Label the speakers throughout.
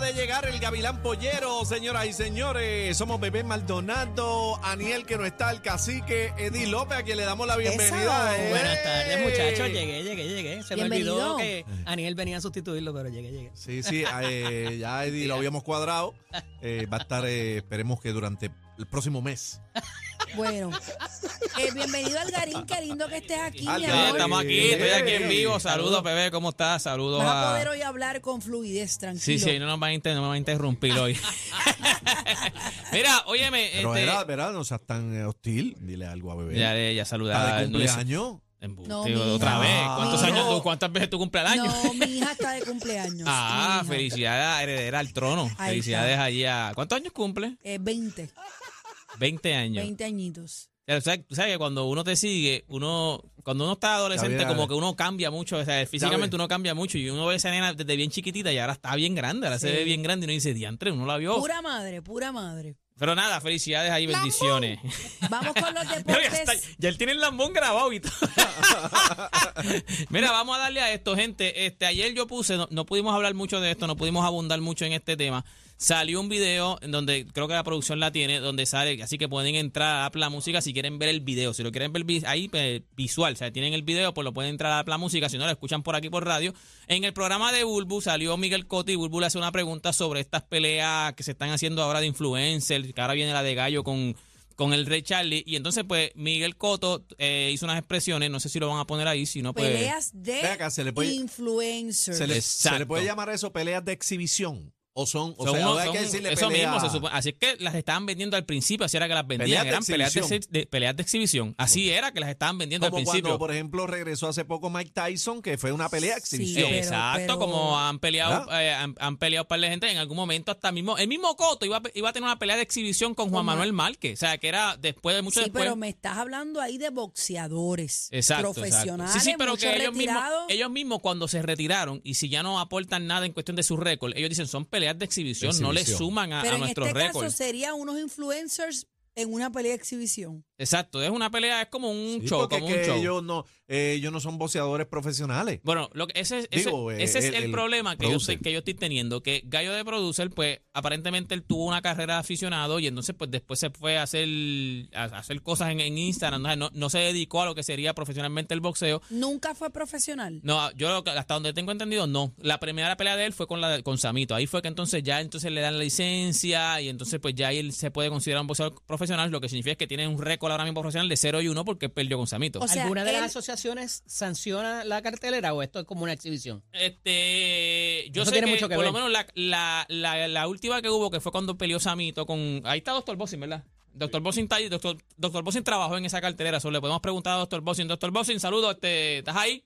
Speaker 1: Acaba de llegar el Gavilán Pollero, señoras y señores. Somos Bebé Maldonado, Aniel que no está, el cacique, Eddie López, a quien le damos la bienvenida. ¡Eh!
Speaker 2: Buenas tardes, muchachos. Llegué, llegué, llegué. Se me
Speaker 3: Bienvenido.
Speaker 2: olvidó que Aniel venía a sustituirlo, pero llegué, llegué.
Speaker 1: Sí, sí, eh, ya Eddie lo habíamos cuadrado. Eh, va a estar, eh, esperemos que durante el próximo mes.
Speaker 3: Bueno, eh, bienvenido al Garín, qué lindo que estés aquí, mi
Speaker 1: Algarín.
Speaker 3: Amor.
Speaker 2: estamos aquí, estoy aquí en vivo. Saludos, bebé, ¿cómo estás? Saludos
Speaker 3: Vas a
Speaker 2: a.
Speaker 3: poder hoy hablar con fluidez, tranquilo.
Speaker 2: Sí, sí, no nos va a, inter- no me va a interrumpir hoy. Mira, óyeme,
Speaker 1: Pero
Speaker 2: este,
Speaker 1: era, ¿verdad? No seas tan eh, hostil. Dile algo a Bebé.
Speaker 2: ya, ya
Speaker 1: Está
Speaker 2: saludaba.
Speaker 1: de cumpleaños.
Speaker 2: Embuste,
Speaker 3: No, mi
Speaker 2: otra
Speaker 3: hija.
Speaker 2: vez. ¿Cuántos años tú, cuántas veces tú cumples al año?
Speaker 3: No, mi hija está de cumpleaños.
Speaker 2: Ah,
Speaker 3: mi hija.
Speaker 2: felicidades a heredera al trono.
Speaker 3: Ahí
Speaker 2: felicidades allí a. ¿Cuántos años cumple?
Speaker 3: Eh, 20,
Speaker 2: 20 años.
Speaker 3: 20 añitos.
Speaker 2: O sea, tú sabes que cuando uno te sigue, uno, cuando uno está adolescente, como que uno cambia mucho, o sea, físicamente uno cambia mucho y uno ve a esa nena desde bien chiquitita y ahora está bien grande, ahora se ve bien grande y uno dice, diantre, uno la vio.
Speaker 3: Pura madre, pura madre.
Speaker 2: Pero nada, felicidades ahí, bendiciones.
Speaker 3: Vamos con los
Speaker 2: Mira, ya, está-
Speaker 3: deportes.
Speaker 2: ya él tiene el lambón grabado y todo. Mira, vamos a darle a esto, gente. Este, ayer yo puse, no, no pudimos hablar mucho de esto, no pudimos abundar mucho en este tema. Salió un video en donde creo que la producción la tiene, donde sale, así que pueden entrar a Apple Música si quieren ver el video. Si lo quieren ver ahí pues, visual, o sea, tienen el video, pues lo pueden entrar a Apple Música. Si no, lo escuchan por aquí por radio. En el programa de Bulbu salió Miguel Coti y Bulbu le hace una pregunta sobre estas peleas que se están haciendo ahora de influencers, que ahora viene la de Gallo con con el Rey Charlie. Y entonces, pues, Miguel Coto eh, hizo unas expresiones, no sé si lo van a poner ahí, si no, pues...
Speaker 3: Peleas de
Speaker 1: acá, se le puede-
Speaker 3: influencers.
Speaker 1: ¿Se le, se le puede llamar eso peleas de exhibición? ¿O son, o
Speaker 2: son
Speaker 1: sea,
Speaker 2: unos-
Speaker 1: hay que decirle
Speaker 2: eso
Speaker 1: pelea-
Speaker 2: mismo se supone. Así es que las estaban vendiendo al principio, así era que las vendían.
Speaker 1: Peleas de
Speaker 2: Eran peleas de, peleas de exhibición. Así era que las estaban vendiendo al
Speaker 1: Como
Speaker 2: principio.
Speaker 1: cuando, por ejemplo, regresó hace poco Mike Tyson, que fue una pelea de
Speaker 3: Sí,
Speaker 1: exhibición.
Speaker 3: pero-
Speaker 2: Exacto,
Speaker 3: pero-
Speaker 2: como han peleado, eh, han, han peleado par de gente en algún momento hasta mismo. El mismo Coto iba, a- iba a tener una pelea de exhibición con Juan Manuel Márquez. O sea, que era después de mucho
Speaker 3: Sí,
Speaker 2: después.
Speaker 3: pero me estás hablando ahí de boxeadores
Speaker 2: Exacto,
Speaker 3: profesionales,
Speaker 2: exacto. Sí, sí, pero que ellos mismos,
Speaker 3: retirados.
Speaker 2: ellos mismos cuando se retiraron y si ya no aportan nada en cuestión de su récord, ellos dicen son peleas de exhibición,
Speaker 1: De
Speaker 2: no le
Speaker 1: exhibición.
Speaker 2: suman a,
Speaker 3: pero
Speaker 2: a
Speaker 3: en
Speaker 2: nuestros
Speaker 3: este caso
Speaker 2: récords.
Speaker 3: serían unos influencers en una pelea de exhibición.
Speaker 2: Exacto, es una pelea, es como un
Speaker 1: Sí,
Speaker 2: show,
Speaker 1: porque
Speaker 2: como
Speaker 1: es
Speaker 2: un
Speaker 1: que
Speaker 2: show.
Speaker 1: ellos no, eh, ellos no son boxeadores profesionales.
Speaker 2: Bueno, lo que ese, ese-
Speaker 1: Digo, eh,
Speaker 2: ese es
Speaker 1: el-
Speaker 2: el,
Speaker 1: el
Speaker 2: problema que yo, que estoy teniendo, que Gallo de Producer, pues aparentemente él tuvo una carrera de aficionado y entonces pues después se fue a hacer, a hacer cosas en, en Instagram, no, no, no se dedicó a lo que sería profesionalmente el boxeo.
Speaker 3: Nunca fue profesional.
Speaker 2: No, yo lo que- hasta donde tengo entendido, no. La primera pelea de él fue con la de- con Samito. Ahí fue que entonces ya entonces le dan la licencia y entonces pues ya él se puede considerar un boxeador profesional, lo que significa que tiene un récord ahora mismo profesional de 0 y 1 porque perdió con Samito.
Speaker 3: O sea,
Speaker 4: ¿Alguna de
Speaker 3: él-
Speaker 4: las asociaciones sanciona la cartelera o esto es como una exhibición?
Speaker 2: Este, yo
Speaker 4: Eso
Speaker 2: sé que,
Speaker 4: mucho que
Speaker 2: por lo menos la, la, la, la última que hubo, que fue cuando peleó Samito con... Ahí está Doctor Bossing, ¿verdad? Doctor Bossing está ahí, Doctor, Doctor Bossing trabajó en esa cartelera, solo le podemos preguntar a Doctor Bossing. Doctor Bossing, saludos, este, ¿estás ahí?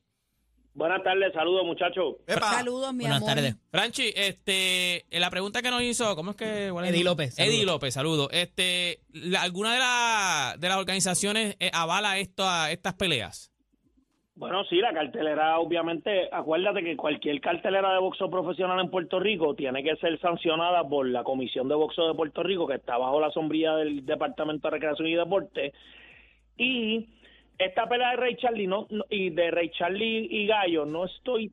Speaker 5: Buenas tardes, saludos muchachos.
Speaker 3: Saludos, mi
Speaker 4: Buenas
Speaker 3: amor.
Speaker 4: tardes.
Speaker 2: Franchi, este, eh, la pregunta que nos hizo, ¿cómo es que?
Speaker 4: Eddie
Speaker 2: nombre?
Speaker 4: López,
Speaker 2: Eddie
Speaker 4: saludos.
Speaker 2: López, saludos. Este, la- ¿alguna de, la- de las organizaciones eh, avala esto a estas peleas?
Speaker 5: Bueno, sí, la cartelera, obviamente, acuérdate que cualquier cartelera de boxeo profesional en Puerto Rico tiene que ser sancionada por la Comisión de Boxeo de Puerto Rico, que está bajo la sombrilla del Departamento de Recreación y Deporte. Y esta pelea de Ray Charlie no, no- y de Ray Charlie y Gallo, no estoy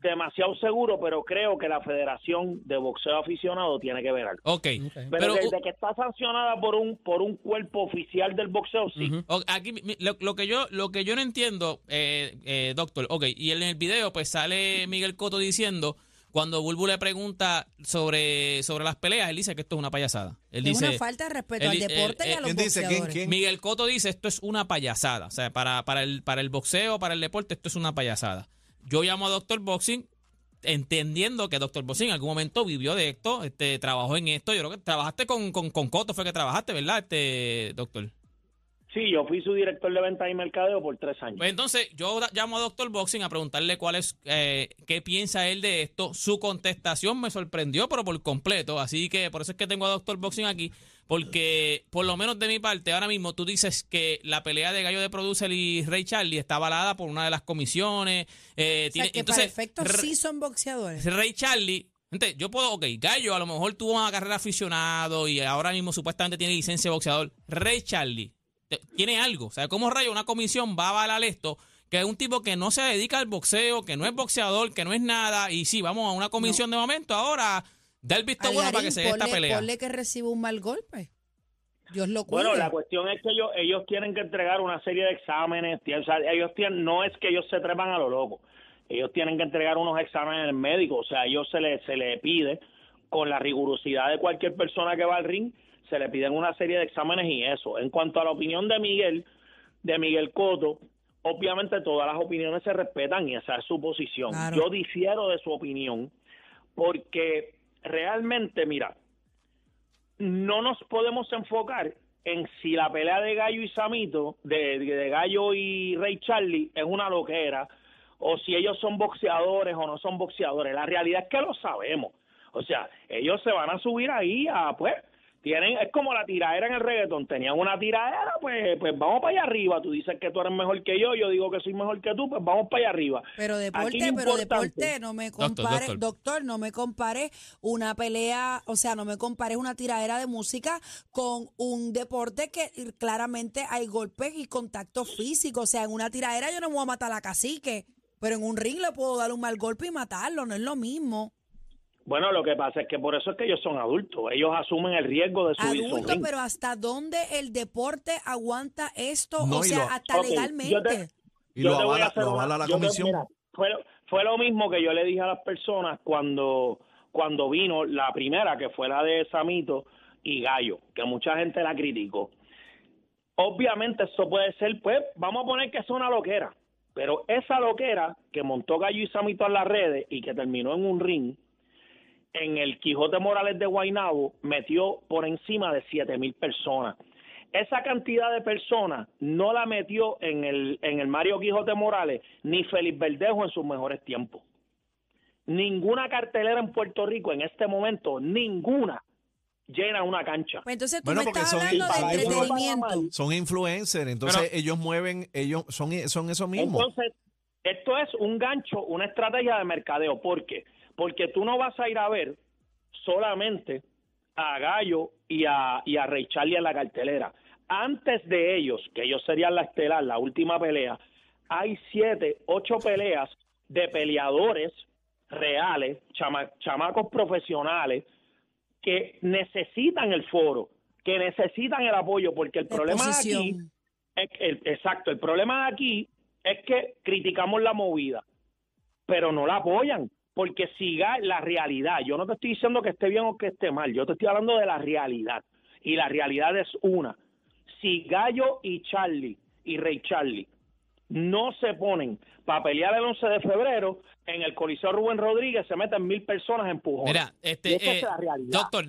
Speaker 5: demasiado seguro, pero creo que la Federación de Boxeo Aficionado tiene que ver algo.
Speaker 2: Ok,
Speaker 5: Pero,
Speaker 2: pero...
Speaker 5: desde que está sancionada por un por un cuerpo oficial del boxeo, sí.
Speaker 2: Ok, aquí mi- lo, lo que yo lo que yo no entiendo, eh, eh, doctor, ok, y en el video pues sale Miguel Coto diciendo Cuando Bulbu le pregunta sobre, sobre las peleas, él dice que esto es una payasada. Él
Speaker 3: Es
Speaker 2: dice,
Speaker 3: una falta de respeto
Speaker 2: él
Speaker 3: al deporte
Speaker 2: él-
Speaker 3: y a los
Speaker 1: ¿quién dice? ¿Quién-
Speaker 3: boxeadores.
Speaker 1: quién?
Speaker 2: Miguel Coto dice esto es una payasada. O sea, para, para, el, para el boxeo, para el deporte, esto es una payasada. Yo llamo a Doctor Boxing entendiendo que Doctor Boxing en algún momento vivió de esto, este, trabajó en esto. Yo creo que trabajaste con, con, con Coto, fue que trabajaste, ¿verdad, este doctor?
Speaker 5: Sí, yo fui su director de ventas y mercadeo por tres años.
Speaker 2: Pues entonces yo llamo a Doctor Boxing a preguntarle cuál es, eh, qué piensa él de esto. Su contestación me sorprendió, pero por completo. Así que por eso es que tengo a Doctor Boxing aquí, porque por lo menos de mi parte, ahora mismo tú dices que la pelea de Gallo de Producer y Ray Charlie está avalada por una de las comisiones. eh,
Speaker 3: O sea,
Speaker 2: tiene-
Speaker 3: que
Speaker 2: entonces,
Speaker 3: para efectos sí son boxeadores.
Speaker 2: Ray Charlie, gente, yo puedo, ok, Gallo a lo mejor tuvo una carrera aficionado y ahora mismo supuestamente tiene licencia de boxeador. Ray Charlie tiene algo, o sea, ¿cómo rayo una comisión va a avalar esto? Que es un tipo que no se dedica al boxeo, que no es boxeador, que no es nada, y sí, vamos a una comisión de momento, ahora da el visto bueno para que se dé esta pelea.
Speaker 3: ponle que reciba un mal golpe. Dios lo cuide.
Speaker 5: Bueno, la cuestión es que ellos, ellos tienen que entregar una serie de exámenes. tienen- o sea, ellos tienen, no es que ellos se trepan a lo loco. Ellos tienen que entregar unos exámenes médicos. O sea, a ellos se le, se le pide, con la rigurosidad de cualquier persona que va al ring, se le piden una serie de exámenes y eso. En cuanto a la opinión de Miguel, de Miguel Coto, obviamente todas las opiniones se respetan y esa es su posición.
Speaker 3: Claro.
Speaker 5: Yo difiero de su opinión porque realmente, mira, no nos podemos enfocar en si la pelea de Gallo y Samito, de, de Gallo y Rey Charlie, es una loquera, o si ellos son boxeadores o no son boxeadores. La realidad es que lo sabemos. O sea, ellos se van a subir ahí a, pues, tienen, es como la tiradera en el reggaetón, tenían una tiradera, pues, pues vamos para allá arriba. Tú dices que tú eres mejor que yo, yo digo que soy mejor que tú, pues vamos para allá arriba.
Speaker 3: Pero deporte, pero deporte, no me
Speaker 2: Doctor,
Speaker 3: compare,
Speaker 2: doctor.
Speaker 3: doctor. no me compare una pelea, o sea, no me compare una tiradera de música con un deporte que claramente hay golpes y contacto físico. O sea, en una tiradera yo no me voy a matar a la cacique, pero en un ring le puedo dar un mal golpe y matarlo, no es lo mismo.
Speaker 5: Bueno, lo que pasa es que por eso es que ellos son adultos. Ellos asumen el riesgo de subirse a un
Speaker 3: Adulto,
Speaker 5: ring.
Speaker 3: pero ¿hasta dónde el deporte aguanta esto?
Speaker 1: No,
Speaker 3: o
Speaker 1: y
Speaker 3: sea,
Speaker 1: lo-
Speaker 3: hasta
Speaker 5: Ok, yo
Speaker 3: legalmente.
Speaker 5: te-
Speaker 1: Y
Speaker 5: Yo
Speaker 1: lo
Speaker 5: te voy a
Speaker 1: avala,
Speaker 5: hacer
Speaker 1: lo avala la
Speaker 5: yo te-
Speaker 1: comisión.
Speaker 5: mira, fue, fue lo mismo que yo le dije a las personas cuando, cuando vino la primera, que fue la de Samito y Gallo, que mucha gente la criticó. Obviamente eso puede ser, pues, vamos a poner que es una loquera, pero esa loquera que montó Gallo y Samito en las redes y que terminó en un ring, en el Quijote Morales de Guaynabo metió por encima de siete mil personas. Esa cantidad de personas no la metió en el, en el Mario Quijote Morales ni Félix Verdejo en sus mejores tiempos. Ninguna cartelera en Puerto Rico en este momento, ninguna, llena una cancha.
Speaker 3: Pues entonces tú
Speaker 1: Bueno,
Speaker 3: me
Speaker 1: porque
Speaker 3: estás
Speaker 1: son-
Speaker 3: hablando de entretenimiento.
Speaker 1: Son influencers, entonces
Speaker 2: Pero-
Speaker 1: ellos mueven, ellos son, son eso mismo.
Speaker 5: Entonces, esto es un gancho, una estrategia de mercadeo. ¿Por qué? Porque tú no vas a ir a ver solamente a Gallo y a, y a Rey Charlie en la cartelera. Antes de ellos, que ellos serían la estelar, la última pelea, hay siete, ocho peleas de peleadores reales, chama- chamacos profesionales, que necesitan el foro, que necesitan el apoyo, porque el problema aquí es el- exacto, el problema de aquí es que criticamos la movida, pero no la apoyan, porque si ga- la realidad, yo no te estoy diciendo que esté bien o que esté mal, yo te estoy hablando de la realidad, y la realidad es una, si Gallo y Charlie y Rey Charlie no se ponen para pelear el 11 de febrero, en el Coliseo Rubén Rodríguez se meten mil personas en empujones.
Speaker 2: Mira, este,
Speaker 5: es
Speaker 2: eh,
Speaker 5: la realidad.
Speaker 2: doctor,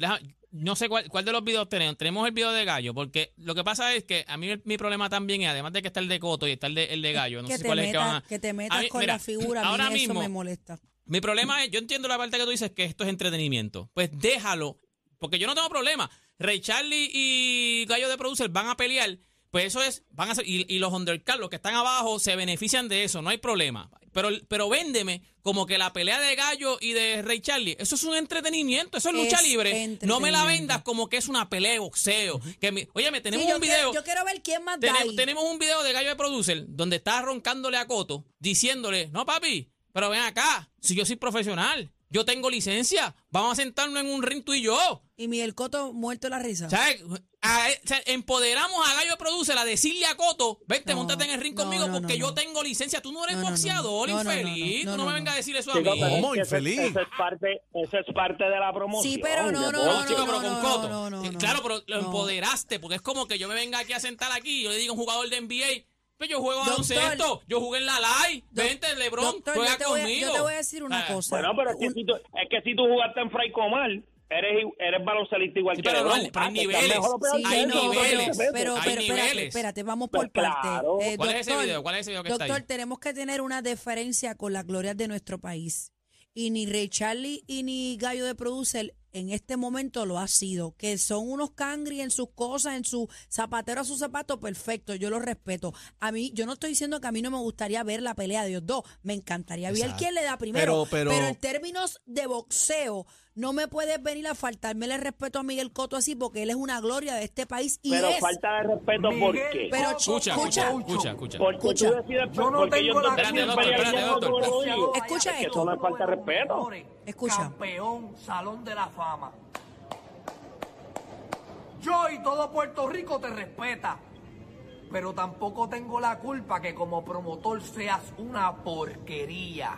Speaker 2: no sé cuál, cuál de los videos tenemos. Tenemos el video de Gallo, porque lo que pasa es que a mí mi problema también es, además de que está el de Coto y está el de, el de Gallo, no
Speaker 3: que,
Speaker 2: sé cuál es el que van a...
Speaker 3: que te
Speaker 2: A
Speaker 3: metas
Speaker 2: mí,
Speaker 3: con
Speaker 2: mira,
Speaker 3: la figura, a mí
Speaker 2: ahora
Speaker 3: eso
Speaker 2: mismo,
Speaker 3: me molesta.
Speaker 2: Mi problema es, yo entiendo la parte que tú dices que esto es entretenimiento. Pues déjalo, porque yo no tengo problema. Ray Charlie y Gallo de Producer van a pelear, pues eso es, van a ser, y, y los undercards, los que están abajo, se benefician de eso, no hay problema. Pero, pero véndeme como que la pelea de Gallo y de Ray Charlie, eso es un entretenimiento, eso es lucha libre. No me la vendas como que es una pelea de boxeo. Que mi- óyeme, tenemos
Speaker 3: Sí,
Speaker 2: un
Speaker 3: quiero-
Speaker 2: video.
Speaker 3: yo quiero ver quién más da ahí.
Speaker 2: tenemos un video de Gallo de Producer donde está roncándole a Coto, diciéndole, no papi, pero ven acá, si yo soy profesional. Yo tengo licencia. Vamos a sentarnos en un ring tú y yo.
Speaker 3: Y Miguel Coto muerto de la risa.
Speaker 2: ¿Sabes? A- o sea, empoderamos a Gallo Producer a decirle a Coto, vente,
Speaker 3: No,
Speaker 2: montate en el ring
Speaker 3: no,
Speaker 2: conmigo
Speaker 3: no,
Speaker 2: porque
Speaker 3: no,
Speaker 2: yo
Speaker 3: no.
Speaker 2: tengo licencia. Tú no eres
Speaker 3: No, no, no,
Speaker 2: boxeador,
Speaker 3: no, no, no,
Speaker 2: infeliz.
Speaker 3: no,
Speaker 2: Tú
Speaker 3: no,
Speaker 2: no me
Speaker 3: no.
Speaker 2: vengas a decir eso a mí.
Speaker 6: ¿Cómo, infeliz?
Speaker 5: Ese, es parte, ese es parte de la promoción.
Speaker 3: Sí, pero no, no,
Speaker 5: de
Speaker 3: no.
Speaker 2: Chico, pero con Coto.
Speaker 3: no, no,
Speaker 2: Eh,
Speaker 3: no.
Speaker 2: claro, pero lo
Speaker 3: No.
Speaker 2: empoderaste, porque es como que yo me venga aquí a sentar aquí y yo le digo a un jugador de NBA, pues yo juego a
Speaker 3: Doctor.
Speaker 2: baloncesto, yo jugué en la live,
Speaker 3: Doc-
Speaker 2: vente, Lebron,
Speaker 3: Doctor,
Speaker 2: juega
Speaker 3: yo te, voy a,
Speaker 2: conmigo.
Speaker 3: yo te voy a decir una
Speaker 2: Ah,
Speaker 3: cosa.
Speaker 5: Bueno, pero es que,
Speaker 3: Un-
Speaker 5: si tú, es que si tú jugaste en Fray Comal, eres, eres baloncelista igual
Speaker 2: Sí,
Speaker 5: que
Speaker 2: pero no,
Speaker 5: LeBron.
Speaker 2: pero hay
Speaker 5: Ah,
Speaker 2: niveles.
Speaker 3: Sí,
Speaker 2: hay
Speaker 3: no,
Speaker 2: niveles.
Speaker 3: pero, pero,
Speaker 2: Hay
Speaker 3: pero,
Speaker 2: niveles.
Speaker 3: espérate, vamos
Speaker 5: Pues
Speaker 3: por parte.
Speaker 5: claro.
Speaker 3: Eh,
Speaker 2: ¿Cuál es ese
Speaker 3: doctor,
Speaker 2: video? ¿Cuál es ese video que está
Speaker 3: Doctor,
Speaker 2: ahí?
Speaker 3: tenemos que tener una deferencia con las glorias de nuestro país. Y ni Ray Charlie y ni Gallo de Producer en este momento lo ha sido. Que son unos cangri en sus cosas, en su zapatero a su zapato, perfecto, yo lo respeto. A mí, yo no estoy diciendo que a mí no me gustaría ver la pelea de ellos dos. Me encantaría ver quién le da primero.
Speaker 6: Pero- pero-
Speaker 3: en términos de boxeo, no me puedes venir a faltarme el respeto a Miguel Coto así porque él es una gloria de este país y
Speaker 5: Pero
Speaker 3: es.
Speaker 5: falta de respeto, ¿por qué?
Speaker 3: Pero
Speaker 2: Escucha, escucha, escucha, escucha.
Speaker 5: Porque
Speaker 3: Escucha.
Speaker 5: tú decides
Speaker 7: Yo no
Speaker 5: porque
Speaker 7: tengo la
Speaker 5: deciden
Speaker 2: doctor, espérate, doctor.
Speaker 5: digo.
Speaker 3: Escucha
Speaker 5: Es que
Speaker 3: esto.
Speaker 5: eso no es falta de respeto.
Speaker 3: Escucha.
Speaker 7: Campeón, Salón de la Fama. Yo y todo Puerto Rico te respeta. Pero tampoco tengo la culpa que como promotor seas una porquería.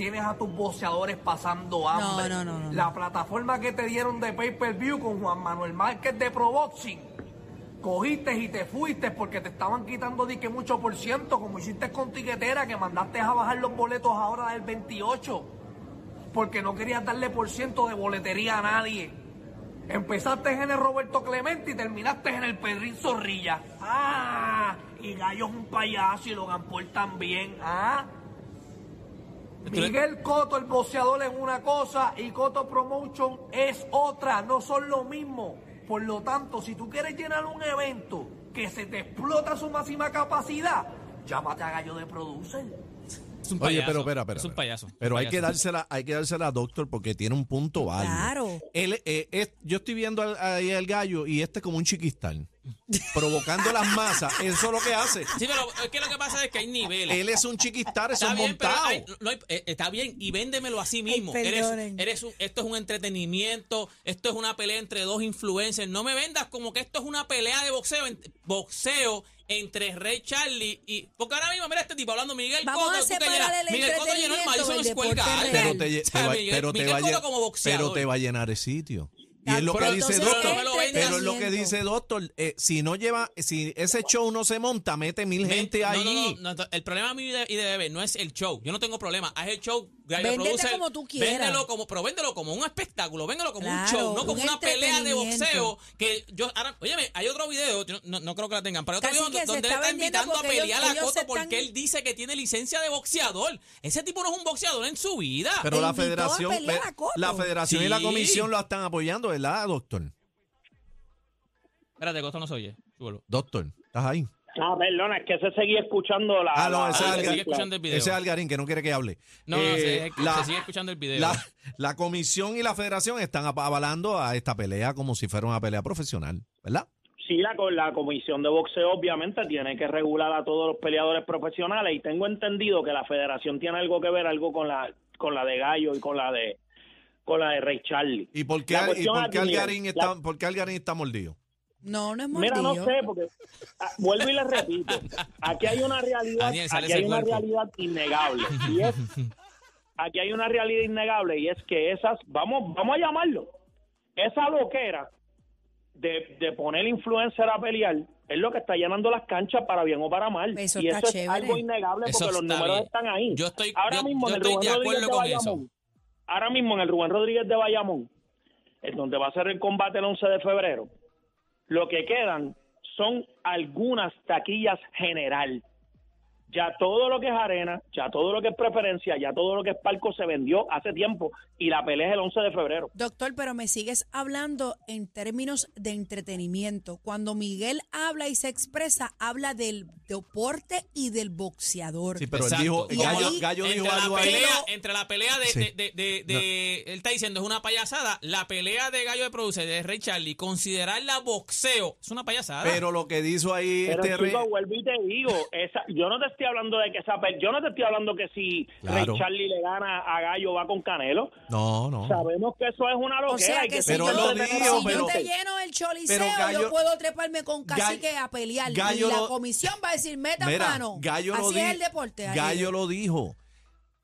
Speaker 7: Tienes a tus boxeadores pasando hambre.
Speaker 3: no, no, no.
Speaker 7: La plataforma que te dieron de pay-per-view con Juan Manuel Márquez de Pro Boxing. Cogiste y te fuiste porque te estaban quitando di que mucho por ciento, como hiciste con Tiquetera, que mandaste a bajar los boletos ahora del 28, porque no querías darle por ciento de boletería a nadie. Empezaste en el Roberto Clemente y terminaste en el Pedrín Zorrilla. Ah, y Gallo es un payaso y Logan Paul también. Ah. Miguel Coto, el boxeador, es una cosa y Coto Promotion es otra, no son lo mismo. Por lo tanto, si tú quieres llenar un evento que se te explota su máxima capacidad, llámate a Gallo de Producer.
Speaker 2: Es un
Speaker 6: Oye,
Speaker 2: payaso.
Speaker 6: pero espera, espera.
Speaker 2: Es un payaso.
Speaker 6: Pero
Speaker 2: un
Speaker 6: hay que dársela, hay que dársela a Doctor porque tiene un punto válido.
Speaker 3: Claro.
Speaker 6: Él, eh, es- yo estoy viendo al- ahí al gallo y este como un chiquistán. Provocando las masas. Eso es lo que hace.
Speaker 2: Sí, pero es que lo que pasa es que hay niveles.
Speaker 6: Él es un chiquistar, eso es montado.
Speaker 2: hay- no hay- eh, está bien, y véndemelo así mismo. eres, eres un- esto es un entretenimiento, esto es una pelea entre dos influencers. No me vendas como que esto es una pelea de boxeo, boxeo entre Rey Charlie y. Porque ahora mismo, mira este tipo hablando, Miguel
Speaker 3: Vamos
Speaker 2: Cotto.
Speaker 3: a separar el
Speaker 2: Miguel Cotto llenó el Madison Square Garden.
Speaker 6: pero te, lle-
Speaker 2: O sea,
Speaker 6: te va,
Speaker 2: Miguel-
Speaker 6: pero te va a pero te va a llenar el sitio. Y es lo
Speaker 3: Pero
Speaker 6: que dice Doctor. Pero es lo que dice Doctor. eh, si no lleva, si ese show no se monta, mete mil gente
Speaker 2: no, no,
Speaker 6: ahí.
Speaker 2: no, no, el problema mío y de, y de Bebé no es el show. Yo no tengo problema. Haz el show.
Speaker 3: Véndete como tú quieras.
Speaker 2: Véndelo como, pero véndelo como un espectáculo. Véndelo como un
Speaker 3: Claro,
Speaker 2: show, no como
Speaker 3: un
Speaker 2: una pelea de boxeo. Que yo, ahora, óyeme, hay otro video, no, no creo que la tengan, pero hay otro
Speaker 3: Casi
Speaker 2: video donde él
Speaker 3: está
Speaker 2: invitando a
Speaker 3: porque ellos-
Speaker 2: pelear a Coto porque
Speaker 3: están-
Speaker 2: él dice que tiene licencia de boxeador. Ese tipo no es un boxeador en su vida.
Speaker 6: Pero la federación,
Speaker 3: pelear
Speaker 6: la federación y la comisión lo están apoyando, ¿verdad, doctor?
Speaker 2: Espérate, Coto no se oye. Súbelo.
Speaker 6: Doctor, ¿estás ahí?
Speaker 5: Ah, perdona, es que se seguía escuchando la.
Speaker 6: Ah, no,
Speaker 5: la-
Speaker 6: ese es
Speaker 2: Ah,
Speaker 6: Algarín.
Speaker 2: sigue escuchando el video.
Speaker 6: Ese es Algarín, que no quiere que hable.
Speaker 2: No, no,
Speaker 6: Eh,
Speaker 2: se, se sigue escuchando el video.
Speaker 6: La, la comisión y la federación están avalando a esta pelea como si fuera una pelea profesional, ¿verdad?
Speaker 5: Sí, la, la comisión de boxeo obviamente tiene que regular a todos los peleadores profesionales y tengo entendido que la federación tiene algo que ver algo con la con la de Gallo y con la de con la de Rey Charlie.
Speaker 6: ¿Y por qué, y por qué Algarín
Speaker 5: la-
Speaker 6: está, por qué Algarín está mordido?
Speaker 3: No, no es
Speaker 5: Mira, no
Speaker 3: mordido.
Speaker 5: sé, porque ah, vuelvo y le repito, aquí hay una realidad,
Speaker 2: Daniel,
Speaker 5: aquí hay una
Speaker 2: cuerpo.
Speaker 5: realidad innegable y es aquí hay una realidad innegable y es que esas, vamos, vamos a llamarlo, esa loquera de, de poner influencer a pelear es lo que está llenando las canchas para bien o para mal.
Speaker 3: Eso
Speaker 5: y
Speaker 3: está
Speaker 5: eso es
Speaker 3: chévere.
Speaker 5: algo innegable
Speaker 2: Eso
Speaker 5: porque los
Speaker 2: está
Speaker 5: números
Speaker 2: bien.
Speaker 5: están ahí.
Speaker 2: Yo estoy-
Speaker 5: ahora
Speaker 2: yo-
Speaker 5: mismo
Speaker 2: yo
Speaker 5: en el
Speaker 2: estoy
Speaker 5: Rubén
Speaker 2: de
Speaker 5: Rodríguez de
Speaker 2: eso.
Speaker 5: Bayamón, ahora mismo en el Rubén Rodríguez de Bayamón, en donde va a ser el combate el 11 de febrero, lo que quedan son algunas taquillas general. Ya todo lo que es arena, ya todo lo que es preferencia, ya todo lo que es palco se vendió hace tiempo y la pelea es el 11 de febrero.
Speaker 3: Doctor, pero me sigues hablando en términos de entretenimiento. Cuando Miguel habla y se expresa, habla del deporte y del boxeador.
Speaker 6: Sí, pero él dijo, Gallo,
Speaker 3: ahí-
Speaker 6: Gallo dijo
Speaker 2: entre,
Speaker 6: algo ahí.
Speaker 2: pelea, entre la pelea de,
Speaker 6: Sí.
Speaker 2: de, de, de- de- él está diciendo es una payasada, la pelea de Gallo de Producer de Rey Charlie, considerarla boxeo, es una payasada.
Speaker 6: Pero lo que dijo ahí
Speaker 5: Pero
Speaker 6: este re-
Speaker 5: chico, vuelvo y te digo, esa, yo no te estoy hablando de que yo no te estoy hablando que si
Speaker 6: Claro.
Speaker 5: Ray Charlie le gana a Gallo va con Canelo.
Speaker 6: No, no.
Speaker 5: Sabemos que eso es una loquera.
Speaker 3: O sea
Speaker 5: y
Speaker 3: que
Speaker 5: que
Speaker 3: si
Speaker 6: Pero
Speaker 3: yo,
Speaker 6: lo
Speaker 3: si
Speaker 6: dijo,
Speaker 3: yo
Speaker 6: pero-
Speaker 3: te lleno el choliseo,
Speaker 6: pero Gallo-
Speaker 3: yo puedo treparme con cacique
Speaker 6: Gallo-
Speaker 3: a pelear.
Speaker 6: Gallo
Speaker 3: y la
Speaker 6: lo-
Speaker 3: comisión va a decir, meta
Speaker 6: Mira,
Speaker 3: mano.
Speaker 6: Gallo lo
Speaker 3: Así
Speaker 6: di-
Speaker 3: es el deporte.
Speaker 6: Gallo lo dijo.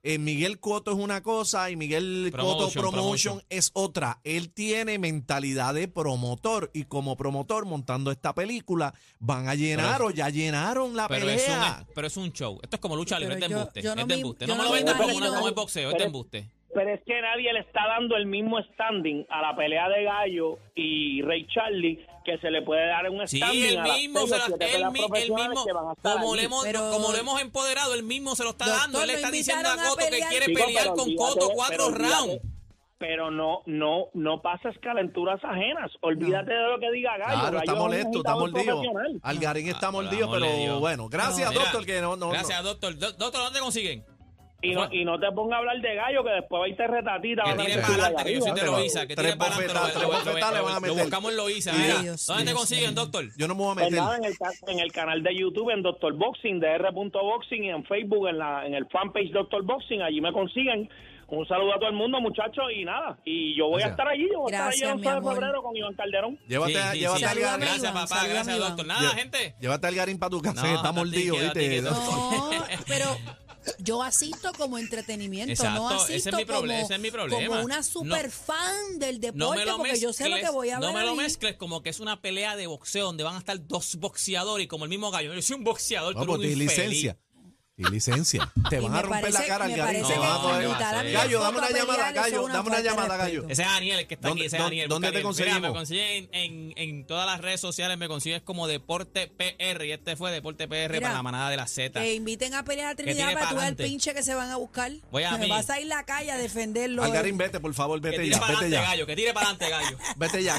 Speaker 6: Eh, Miguel Coto es una cosa y Miguel Coto
Speaker 2: Promotion,
Speaker 6: Promotion,
Speaker 2: promotion.
Speaker 6: es otra. Él tiene mentalidad de promotor y como promotor montando esta película van a llenar
Speaker 2: Pero-
Speaker 6: o ya llenaron la
Speaker 2: Pero es,
Speaker 6: pelea.
Speaker 2: un, pero es un show. Esto es como lucha libre, es de
Speaker 3: yo-
Speaker 2: embuste.
Speaker 3: yo no
Speaker 2: es de
Speaker 3: me-
Speaker 2: embuste. No me
Speaker 3: no
Speaker 2: lo vendas como, una, como es boxeo, es de
Speaker 5: Pero-
Speaker 2: embuste.
Speaker 5: Pero es que nadie le está dando el mismo standing a la pelea de Gallo y Ray Charlie que se le puede dar un
Speaker 2: Sí,
Speaker 5: standing a las
Speaker 2: mismo, se él, él
Speaker 5: a estar
Speaker 2: como,
Speaker 5: allí.
Speaker 2: le hemos,
Speaker 3: Pero-
Speaker 2: como lo hemos empoderado, él mismo se lo está
Speaker 3: Doctor,
Speaker 2: dando. Él le
Speaker 3: lo
Speaker 2: está diciendo a Coto que quiere
Speaker 5: Chico,
Speaker 2: pelear con Coto cuatro rounds.
Speaker 5: Pero no, no, no pases calenturas ajenas. Olvídate de lo que diga Gallo.
Speaker 6: Claro,
Speaker 5: Gallo
Speaker 6: está molesto, está mordido. Algarín está
Speaker 2: Ah,
Speaker 6: mordido,
Speaker 2: el
Speaker 6: pero bueno, gracias,
Speaker 2: Mira,
Speaker 6: doctor, que no, no,
Speaker 2: Gracias,
Speaker 6: no.
Speaker 2: doctor. Do- Doctor, ¿dónde consiguen?
Speaker 5: Y no, y no te ponga a hablar de Gallo que después va a irte retatita.
Speaker 2: Que tire para adelante, que yo soy de. Loíza. Que tire para adelante. lo- buscamos en.
Speaker 3: Dios,
Speaker 2: ¿Dónde te consiguen, doctor?
Speaker 6: Yo no me voy a
Speaker 5: Pues
Speaker 6: meter.
Speaker 5: en el, canal de YouTube, en Doctor Boxing, dr.boxing, y en Facebook, en, la, en el fanpage Doctor Boxing, allí me consiguen. Un saludo a todo el mundo, muchachos, y nada. Y yo voy
Speaker 6: Gracias.
Speaker 5: a estar allí, yo voy a estar allí el 11 de febrero con Iván Calderón.
Speaker 6: Llévate,
Speaker 2: Sí, sí,
Speaker 6: llévate
Speaker 2: sí.
Speaker 6: al Garín.
Speaker 2: Gracias,
Speaker 3: Iván,
Speaker 2: papá. Gracias, doctor. Nada,
Speaker 6: Lle-
Speaker 2: gente.
Speaker 6: Llévate al Garín para tu casa,
Speaker 2: No,
Speaker 6: que está mordido, ¿viste?
Speaker 3: No, pero yo asisto como entretenimiento,
Speaker 2: Exacto,
Speaker 3: no
Speaker 2: ese es
Speaker 3: asisto
Speaker 2: mi
Speaker 3: como,
Speaker 2: ese es mi problema.
Speaker 3: como una
Speaker 2: No-
Speaker 3: super fan del deporte,
Speaker 2: No me lo
Speaker 3: porque yo sé lo que
Speaker 2: mezcles-
Speaker 3: voy a ver
Speaker 2: No me lo
Speaker 3: ahí.
Speaker 2: mezcles como que es una pelea de boxeo donde van a estar dos boxeadores y como el mismo gallo. Yo soy un boxeador, tú
Speaker 6: Vamos,
Speaker 2: eres un
Speaker 6: tienes
Speaker 2: infeliz.
Speaker 6: licencia. Y licencia. Te van a romper la cara al
Speaker 3: me parece
Speaker 6: Te van a coger-
Speaker 2: invitar a mi
Speaker 6: Gallo, dame una
Speaker 3: a pelear,
Speaker 6: llamada,
Speaker 3: eso es
Speaker 6: Gallo.
Speaker 3: una
Speaker 6: Dame una
Speaker 3: falta de
Speaker 6: llamada,
Speaker 3: respeto.
Speaker 6: Gallo.
Speaker 2: Ese es Daniel, el que está
Speaker 6: ¿Dónde-
Speaker 2: aquí. Ese es
Speaker 6: dónde-
Speaker 2: Daniel.
Speaker 6: dónde
Speaker 2: busca
Speaker 6: te.
Speaker 2: Mira,
Speaker 6: conseguimos?
Speaker 2: me consiguen en, en todas las redes sociales, me consigues como Deporte PR. Y este fue Deporte PR
Speaker 3: Mira,
Speaker 2: para la manada de la Z.
Speaker 3: Que inviten a pelear a Trinidad para tú ver el
Speaker 2: pa'lante.
Speaker 3: pinche que se van a buscar.
Speaker 2: Voy a
Speaker 3: Me
Speaker 2: mí.
Speaker 3: vas a ir a la calle a defenderlo.
Speaker 6: Al Garín, vete, por favor,
Speaker 2: Que
Speaker 6: vete
Speaker 2: tire
Speaker 6: ya,
Speaker 2: para
Speaker 6: vete
Speaker 2: adelante,
Speaker 6: ya.
Speaker 2: gallo. Que tire para adelante, gallo.
Speaker 6: Vete ya, que